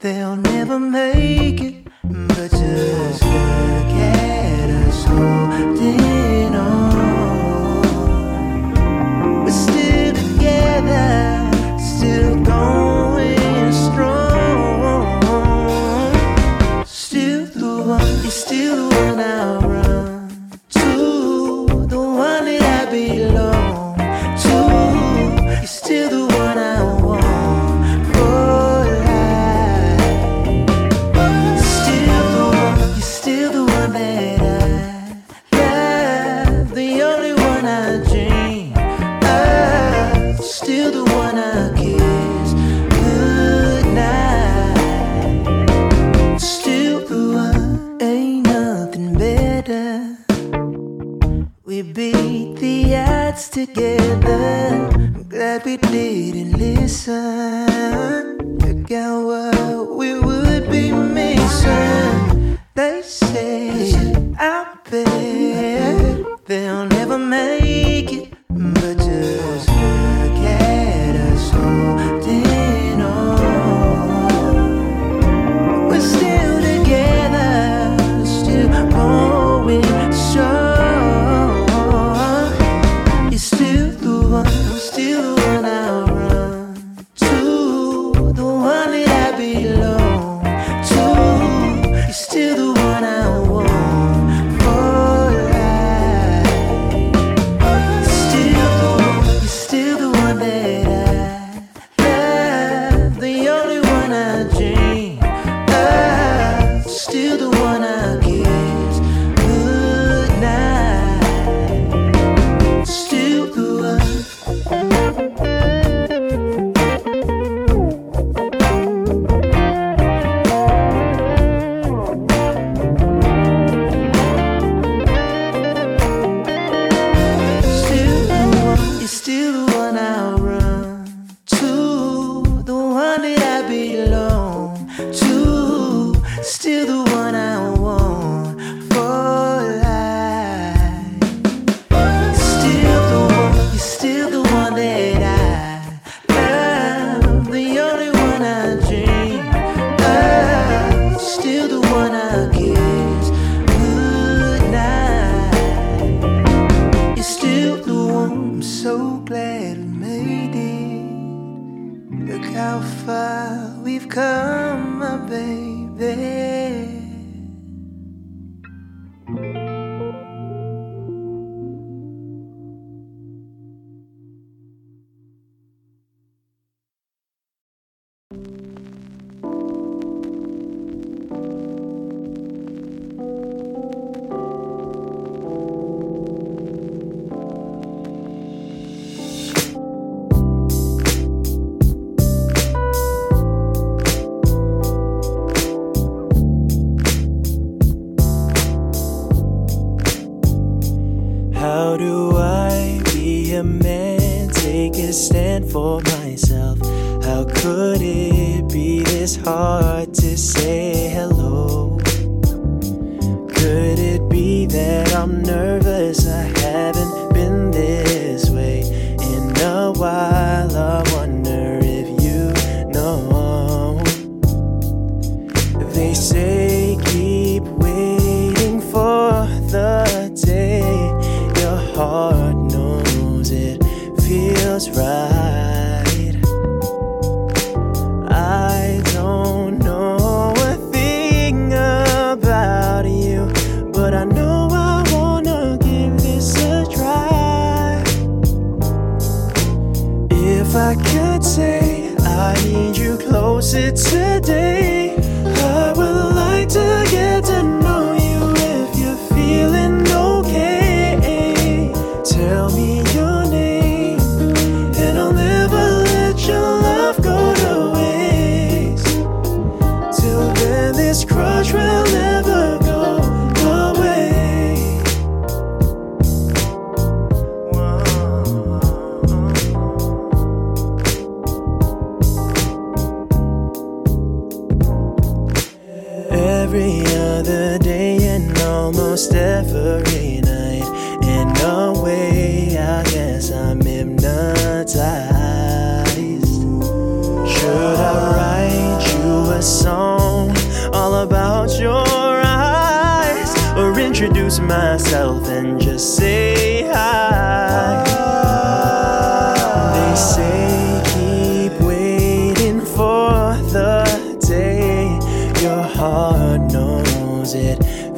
They'll never make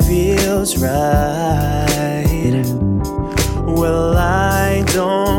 feels right. Well, I don't.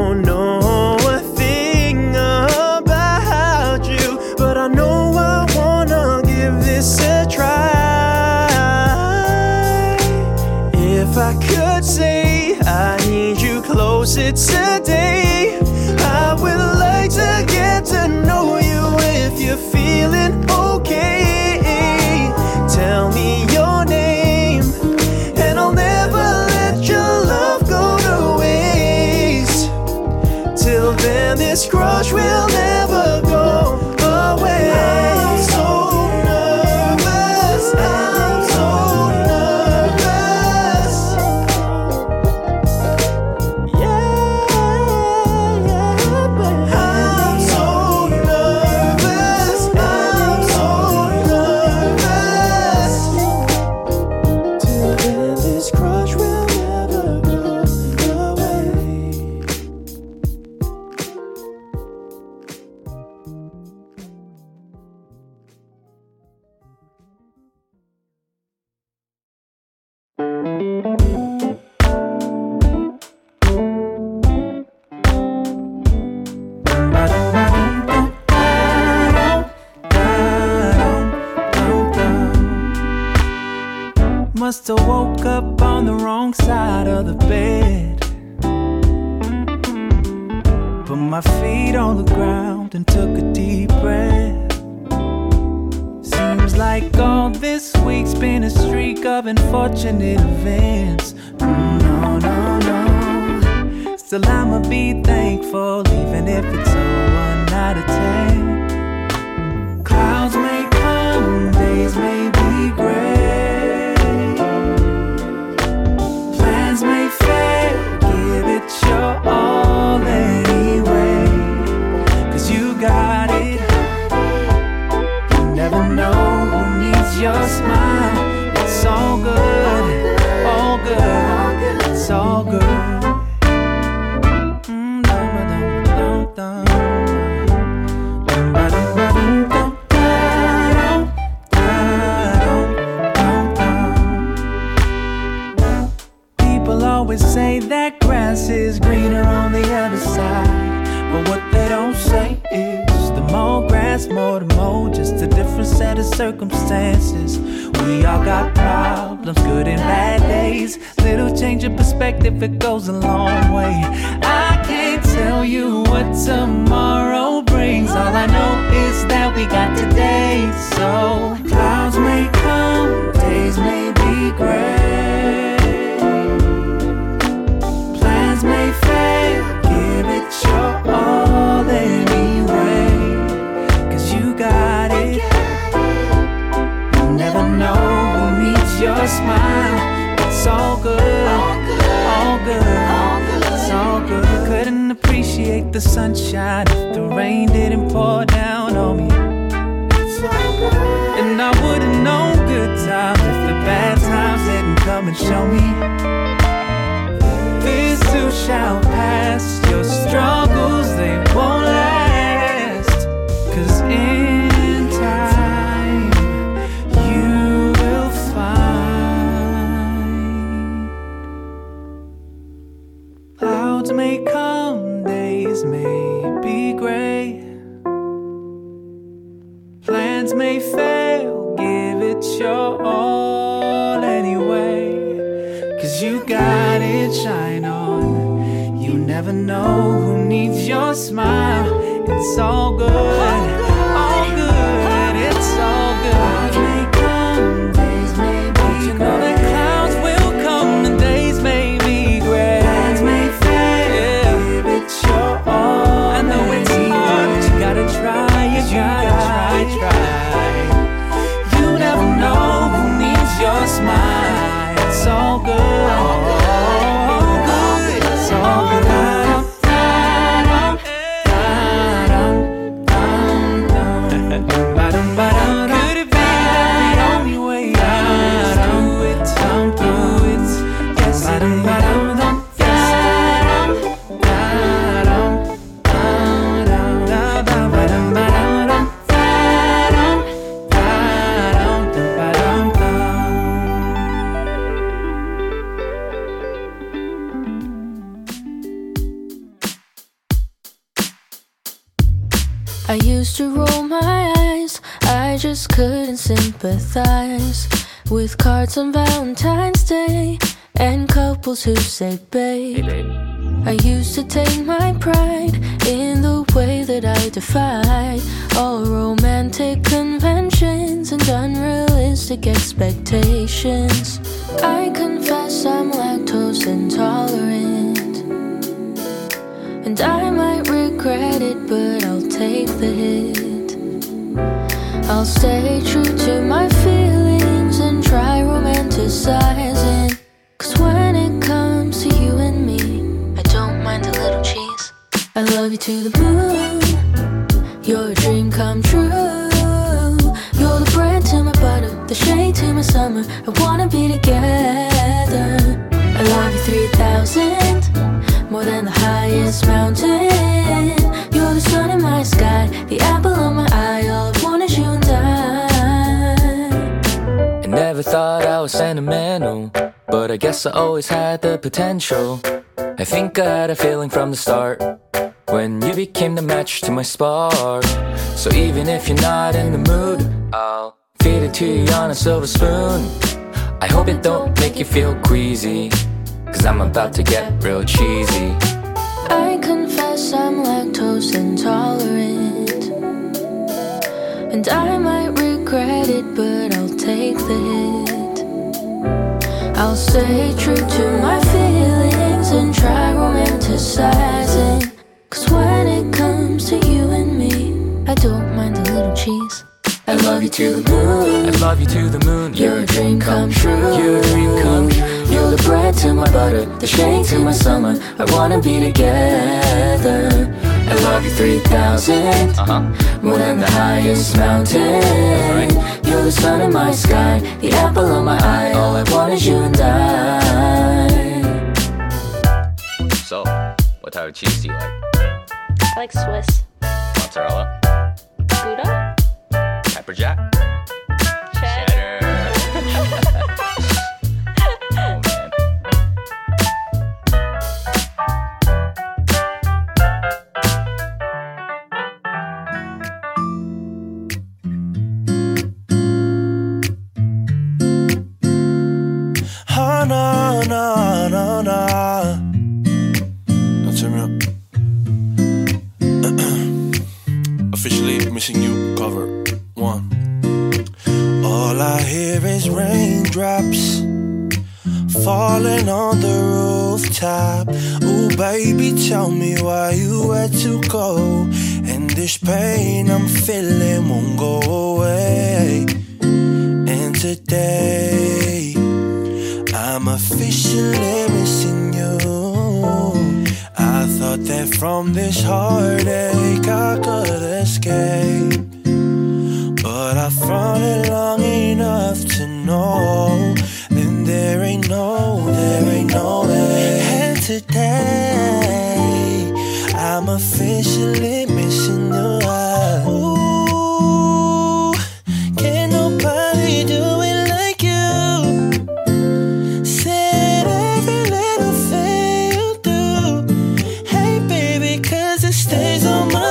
chance. Mm, no, no, no. Still, I'ma be thankful, even if it's a one out of ten. Clouds may come, days may circumstances. We all got problems, good and bad days. Little change of perspective, it goes a long way. I can't tell you what tomorrow brings. All I know is that we got today. So It's all good, all good, it's all good. Couldn't appreciate the sunshine if the rain didn't pour down on me. And I wouldn't know good times if the bad times didn't come and show me. Who say babe. I used to take my pride in the way that I defied all romantic conventions and unrealistic expectations. I confess I'm lactose intolerant. And I might regret it, but I'll take the hit. I'll stay true to my feelings and try romanticizing. I love you to the moon. You're a dream come true. You're the bread to my butter, the shade to my summer. I wanna be together. I love you 3000, more than the highest mountain. You're the sun in my sky, the apple of my eye. All I want is you and I. I never thought I was sentimental, but I guess I always had the potential. I think I had a feeling from the start when you became the match to my spark. So even if you're not in the mood, I'll feed it to you on a silver spoon. I hope it don't make you feel queasy, cause I'm about to get real cheesy. I confess I'm lactose intolerant. And I might regret it, but I'll take the hit. I'll stay true to my feelings and try romanticizing. Cause when it comes to you and me, I don't mind a little cheese. I love you to the moon. I love you to the moon. You're a dream come true. You're a dream come true. You're the bread to my butter, the shade to my summer. I wanna be together. I love you 3000, Uh huh. more than the highest mountain. You're the sun in my sky, the apple of my eye. All I want is you and I. So, what type of cheese do you like? I like Swiss. Mozzarella? Gouda? Pepper jack? Stays on my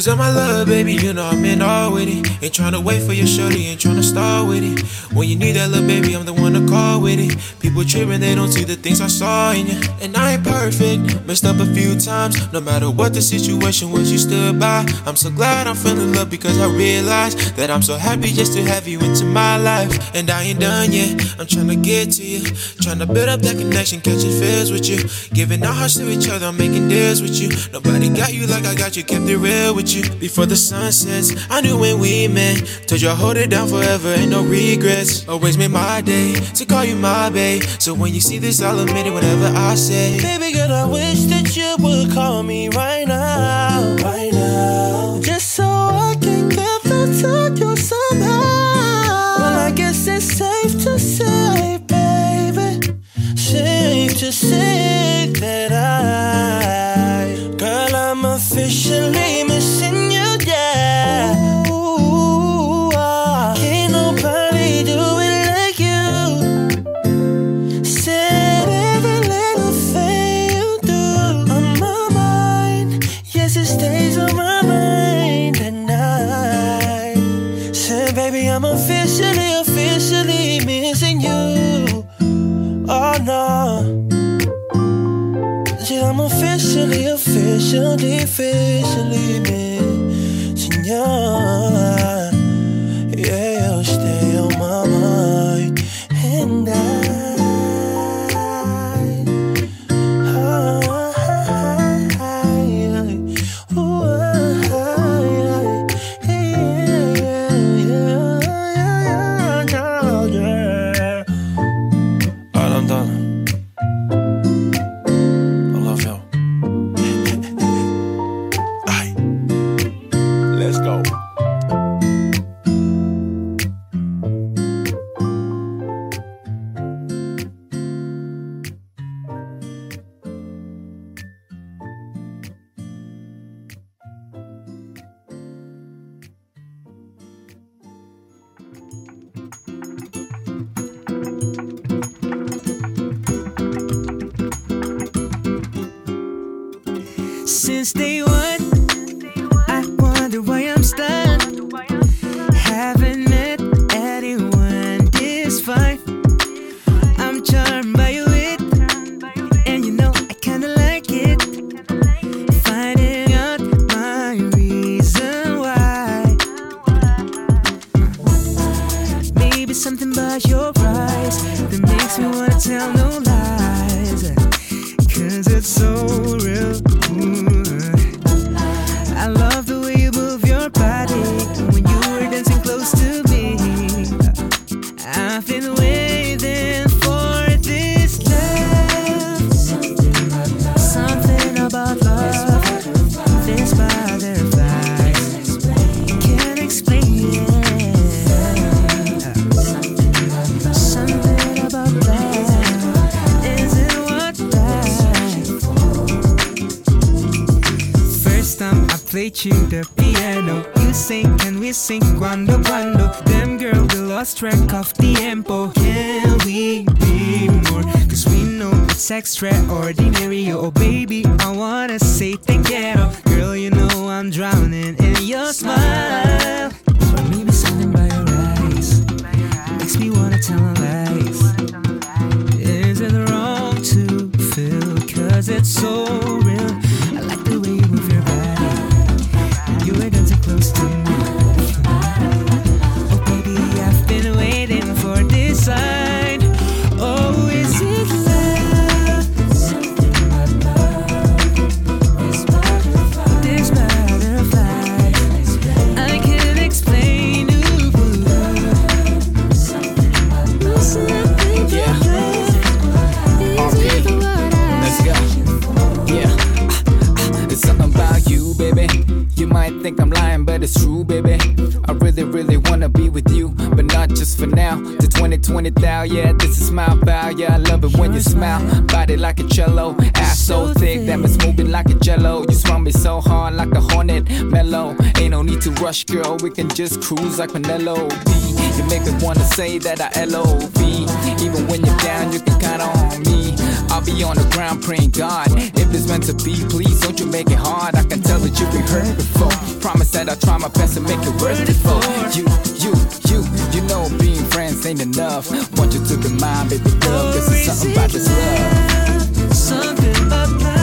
You deserve my love, baby, you know I'm in all with it. Ain't tryna wait for your shorty, ain't tryna start with it. When you need that little baby, I'm the one to call with it. People tripping, they don't see the things I saw in you. And I ain't perfect, messed up a few times. No matter what the situation was, you stood by. I'm so glad I'm feeling love because I realize that I'm so happy just to have you into my life. And I ain't done yet, I'm tryna get to you. Tryna build up that connection, catching feels with you. Giving our hearts to each other, I'm making deals with you. Nobody got you like I got you, kept it real with you. Before the sun sets, I knew when we met. Told you I hold it down forever, ain't no regrets. Always made my day to call you my babe. So when you see this, I'll admit it whenever I say. Baby girl, I wish that you would call me right now, officially, officially missing you. Yeah, time to the piano, you sing, can we sing cuando cuando? Damn girl, we lost track of the tempo. Can we be more? Cause we know it's extraordinary. Oh baby, I wanna say te quiero. Girl, you know I'm drowning in your smile. Or maybe something by your eyes makes me wanna tell lies. Is it wrong to feel Cause it's so baby. I really, really wanna be with you, but not just for now. The 2020 thou, yeah, this is my vow. Yeah, I love it when you smile. Body like a cello, ass so thick that it's moving like a jello. You swung me so hard like a hornet, mellow. Ain't no need to rush, girl. We can just cruise like Penelope. You make me wanna say that I LOV. Even when you're down, you can count on me. I'll be on the ground praying God. If it's meant to be, please don't you make it hard. I can tell that you've been hurt before. Promise that I'll try my best to make it worth it for you, you, you. You know being friends ain't enough. Want you to be mine, baby girl. This is something about this love. Something about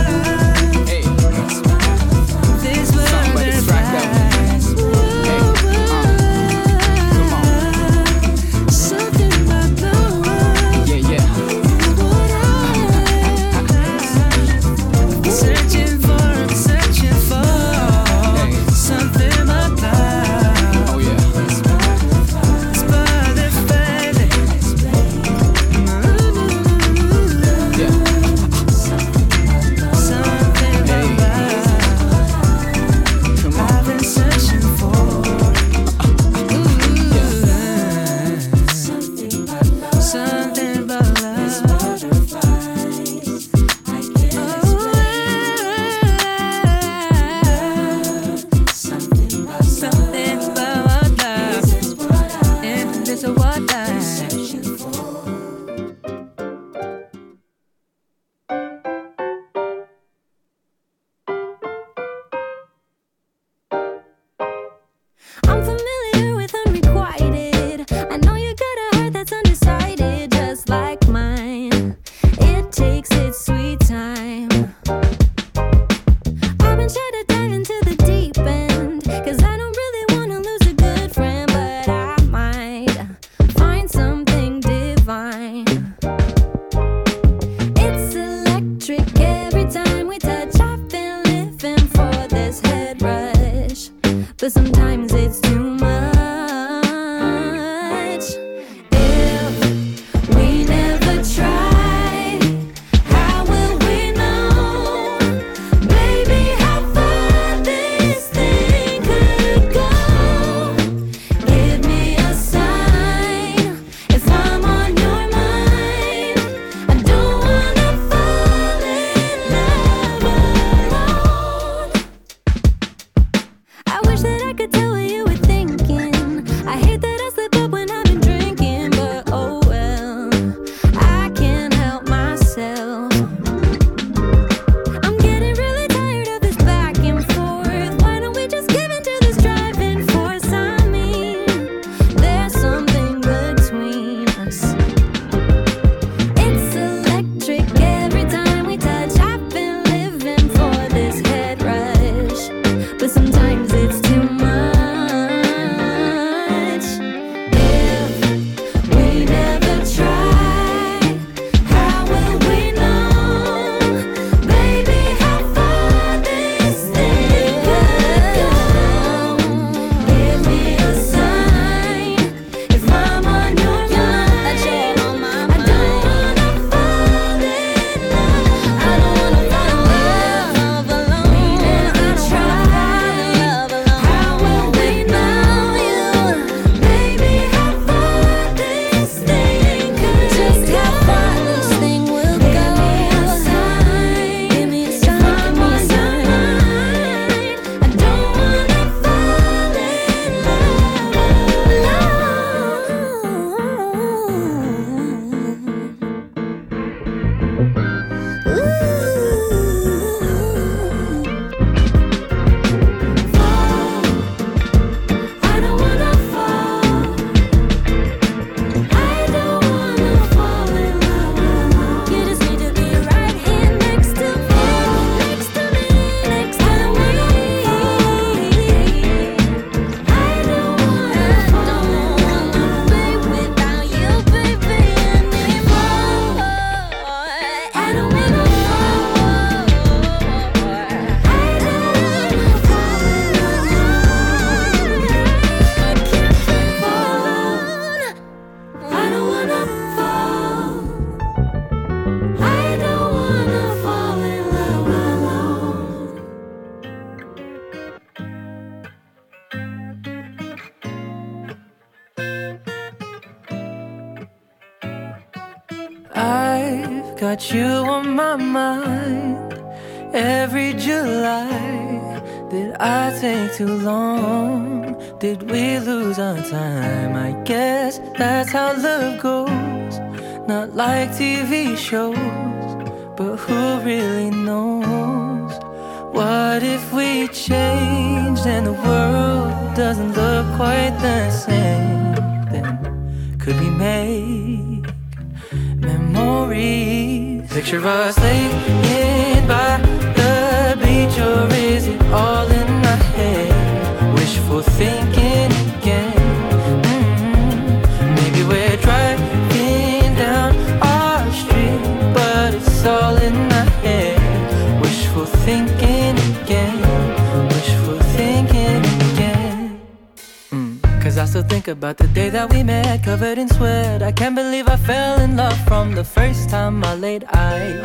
got you on my mind every July. Did I take too long? Did we lose our time? I guess that's how love goes. Not like TV shows, but who really knows? What if we changed and the world doesn't look quite the same? Then could we make memories? Picture us laying by the beach, or is it all in my head? Wishful thinking Cause I still think about the day that we met, covered in sweat. I can't believe I fell in love from the first time I laid eyes.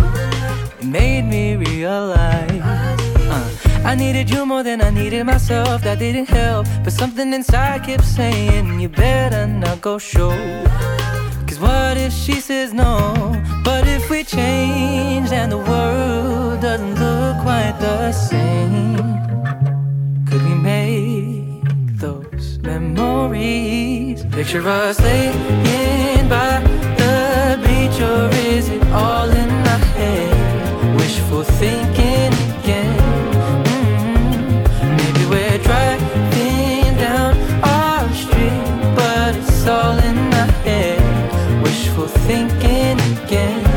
It made me realize uh, I needed you more than I needed myself. That didn't help, but something inside kept saying, You better not go show. Cause what if she says no? But if we change and the world doesn't look quite the same, memories? Picture us laying by the beach, or is it all in my head? Wishful thinking again. Mm, Maybe we're driving down our street, but it's all in my head. Wishful thinking again.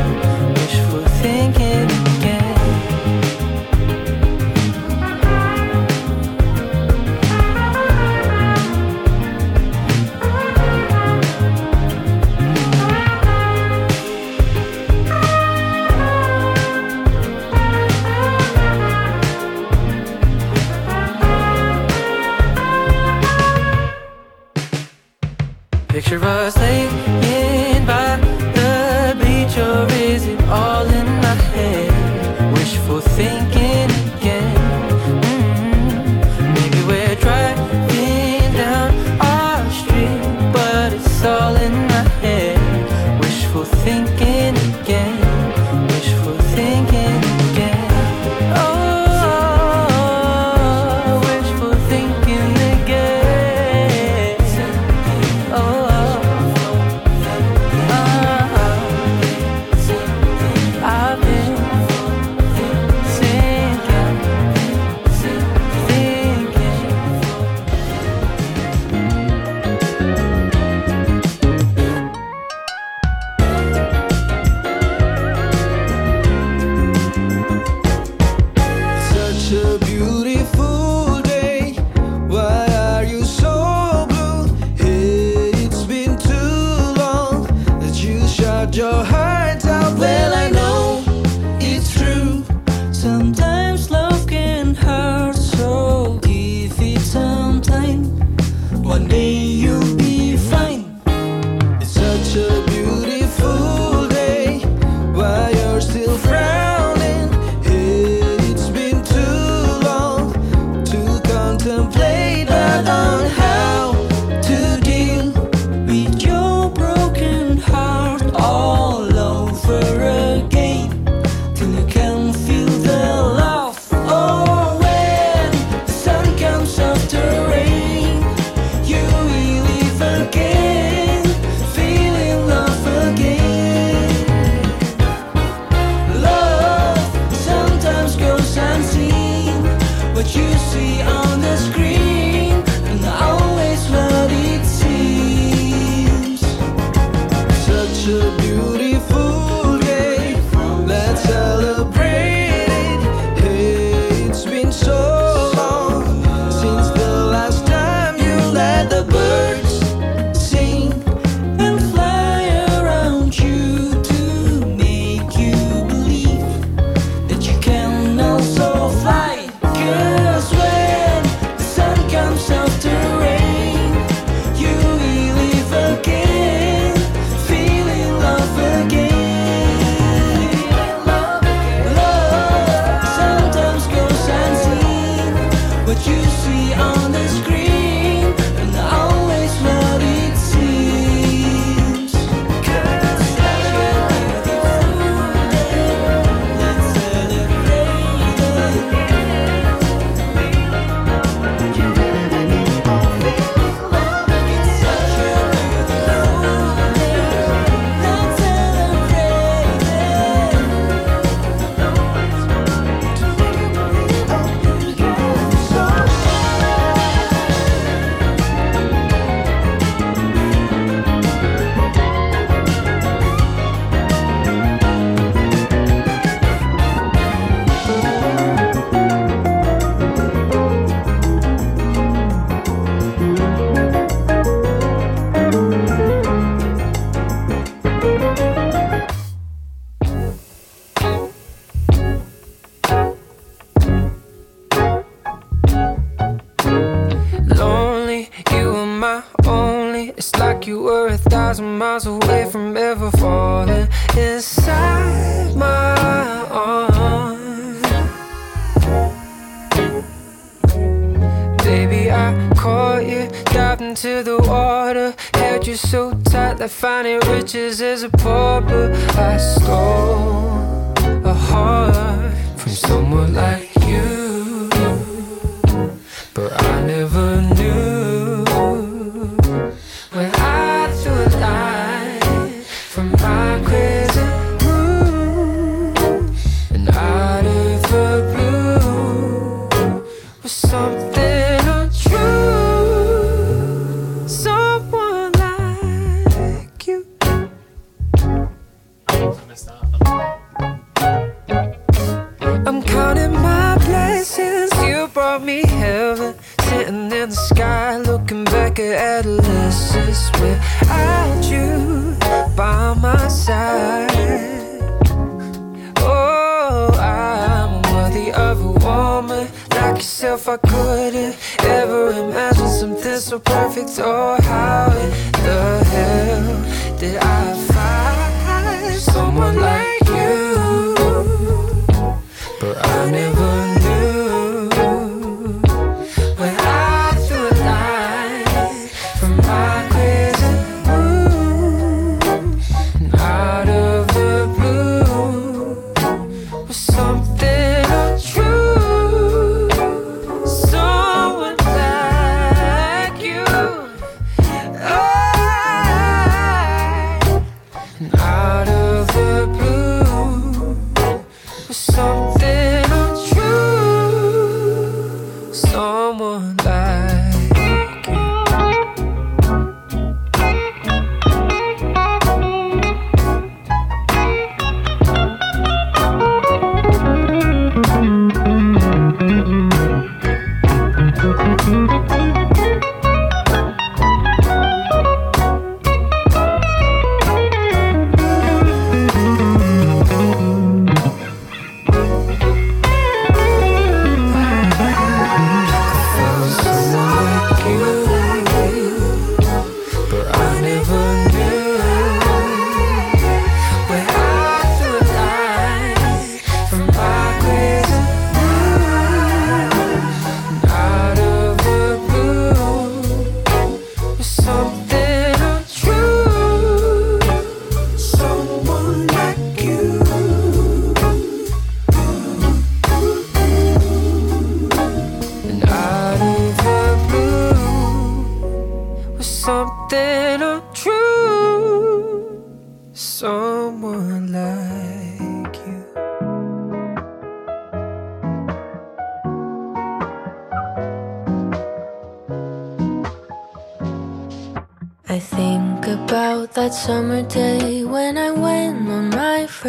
finding riches as a pauper. I stole a heart from someone like you.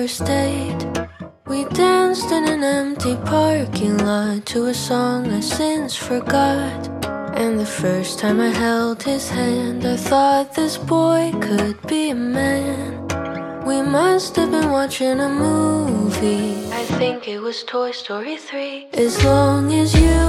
first date. We danced in an empty parking lot to a song I since forgot. And the first time I held his hand, I thought this boy could be a man. We must have been watching a movie. I think it was Toy Story 3. As long as you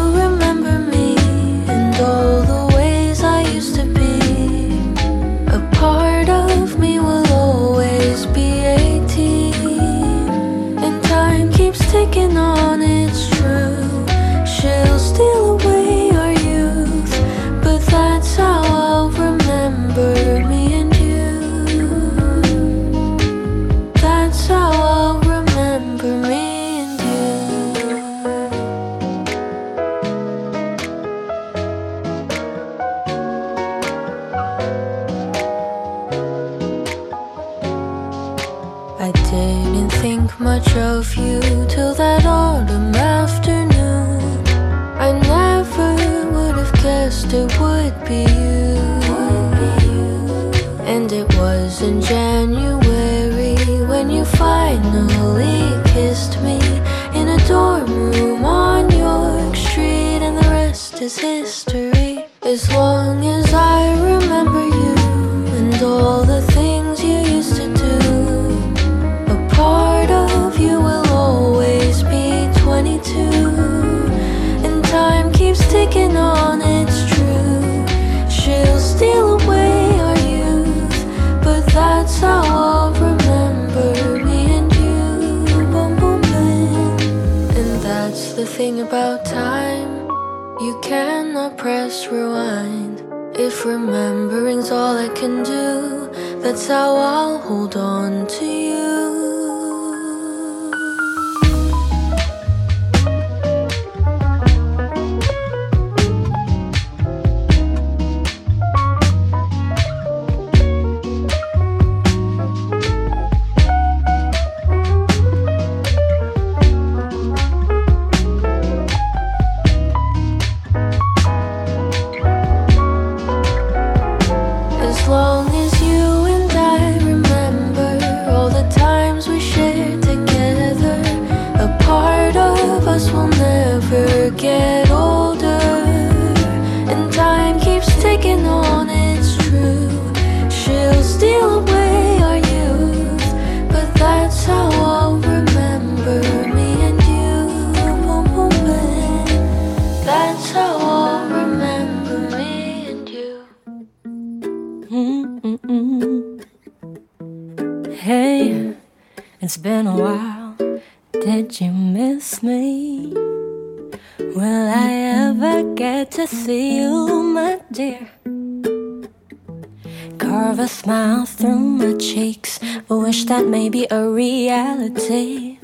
maybe a reality.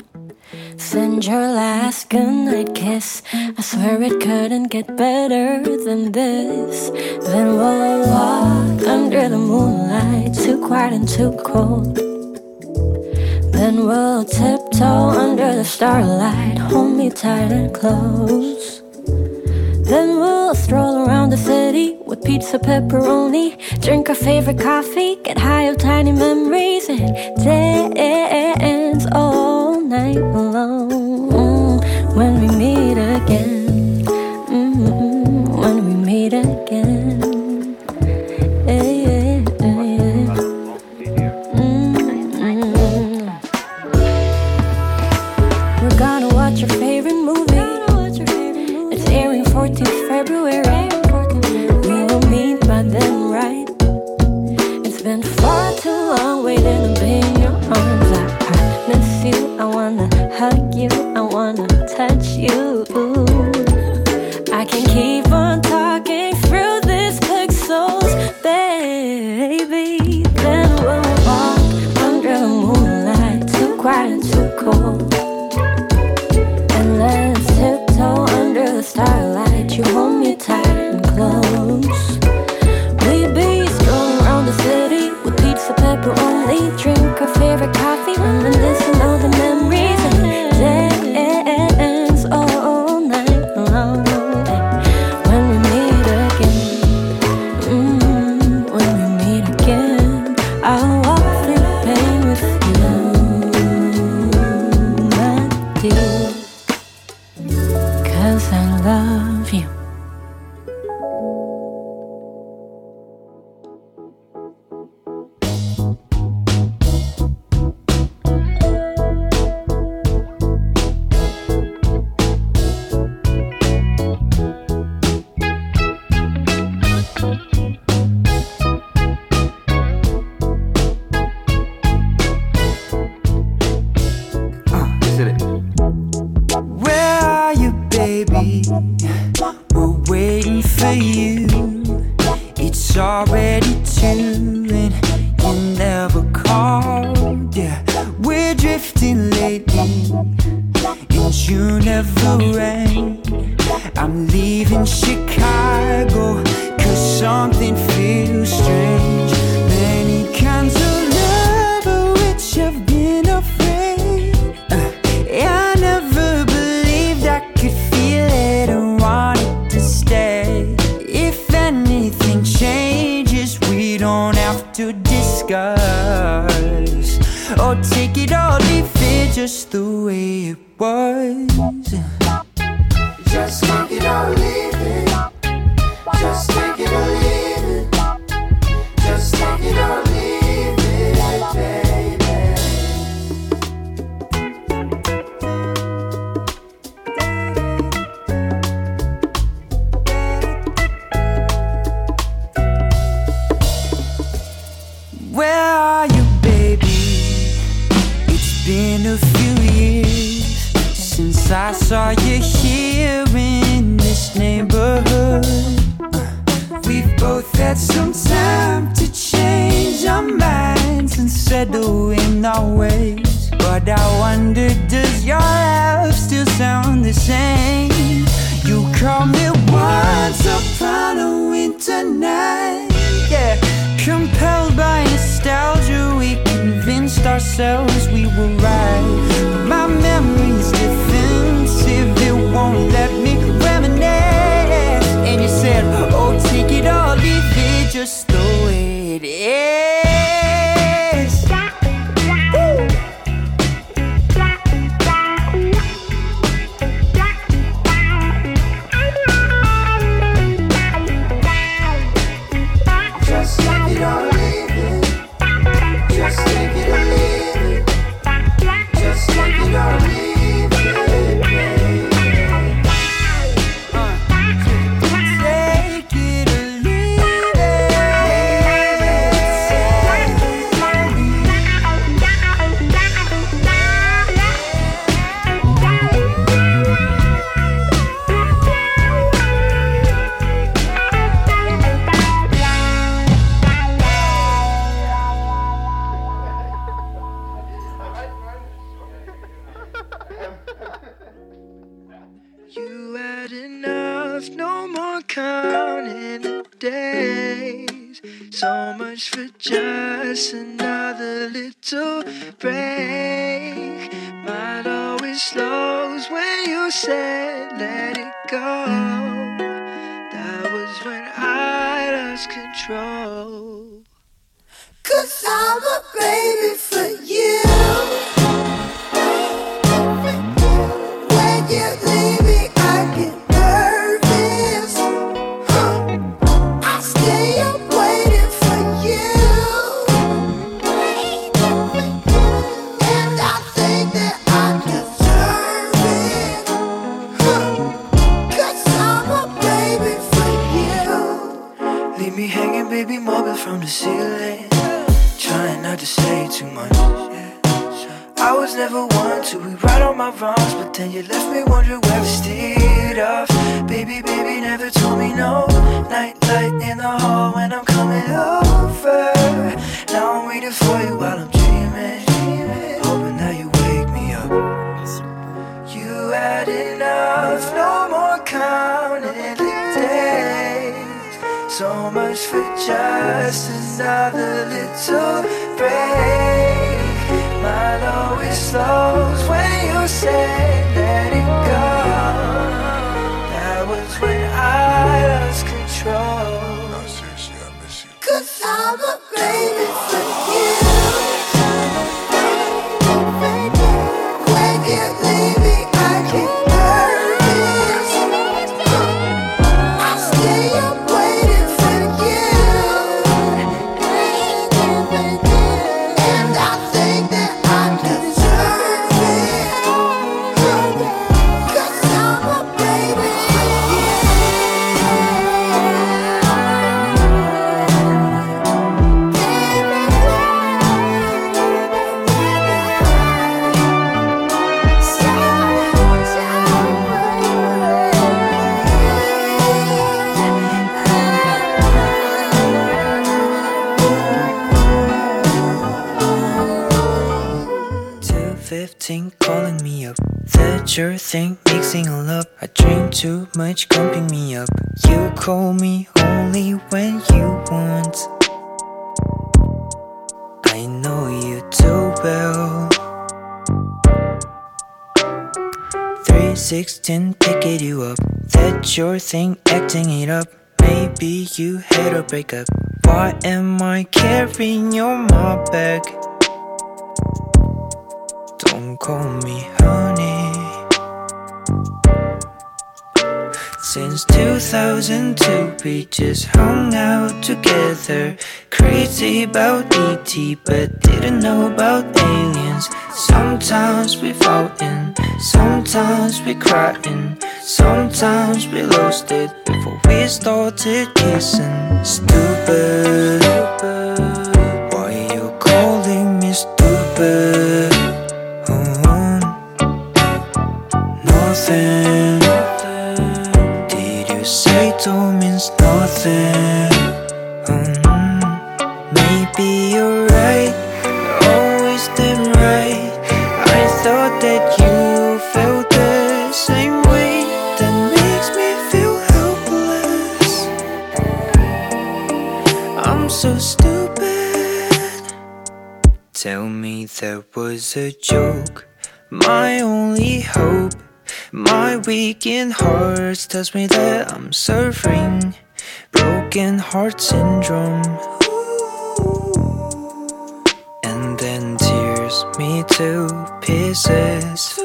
Send your last goodnight kiss. I swear it couldn't get better than this. Then we'll walk under the moonlight, too quiet and too cold. Then we'll tiptoe under the starlight, hold me tight and close. Then we'll stroll around the city with pizza, pepperoni, drink our favorite coffee, get high on tiny memories, and dance all night long. When we meet again. Mm-hmm. When we meet again. Mm-hmm. We're gonna watch your favorite movie. 14th February. rain. I'm leaving Chicago, cause something feels strange. Told me no. Night light in the hall when I'm coming over. Now I'm waiting for you while I'm dreaming, oh, hoping that you wake me up. You had enough, no more counting the days. So much for just another little break. Mine always slows when you say let it control. No, seriously, I miss you. Cause I'm a baby for you. That your thing, mixing all up. I drink too much, pumping me up. You call me only when you want. I know you too well. Three sixteen, picking you up. That your thing, acting it up. Maybe you had a breakup. Why am I carrying your my bag? Don't call me honey. Since 2002, we just hung out together. Crazy about ET, but didn't know about aliens. Sometimes we fought, fighting, sometimes we cried, crying, sometimes we lost it before we started kissing. Stupid, nothing? Mm, maybe you're right, always damn right. I thought that you felt the same way. That makes me feel helpless. I'm so stupid. Tell me that was a joke. My only hope. My weekend heart tells me that I'm suffering broken heart syndrome. And then tears me to pieces.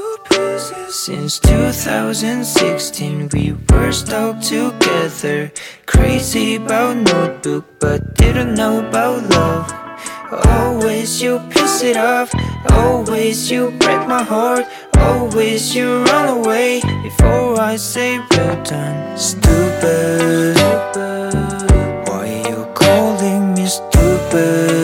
Since 2016, we were stuck together. Crazy about notebook, but didn't know about love. Always you piss it off, always you break my heart, always you run away before I say well done. Stupid, why you calling me stupid?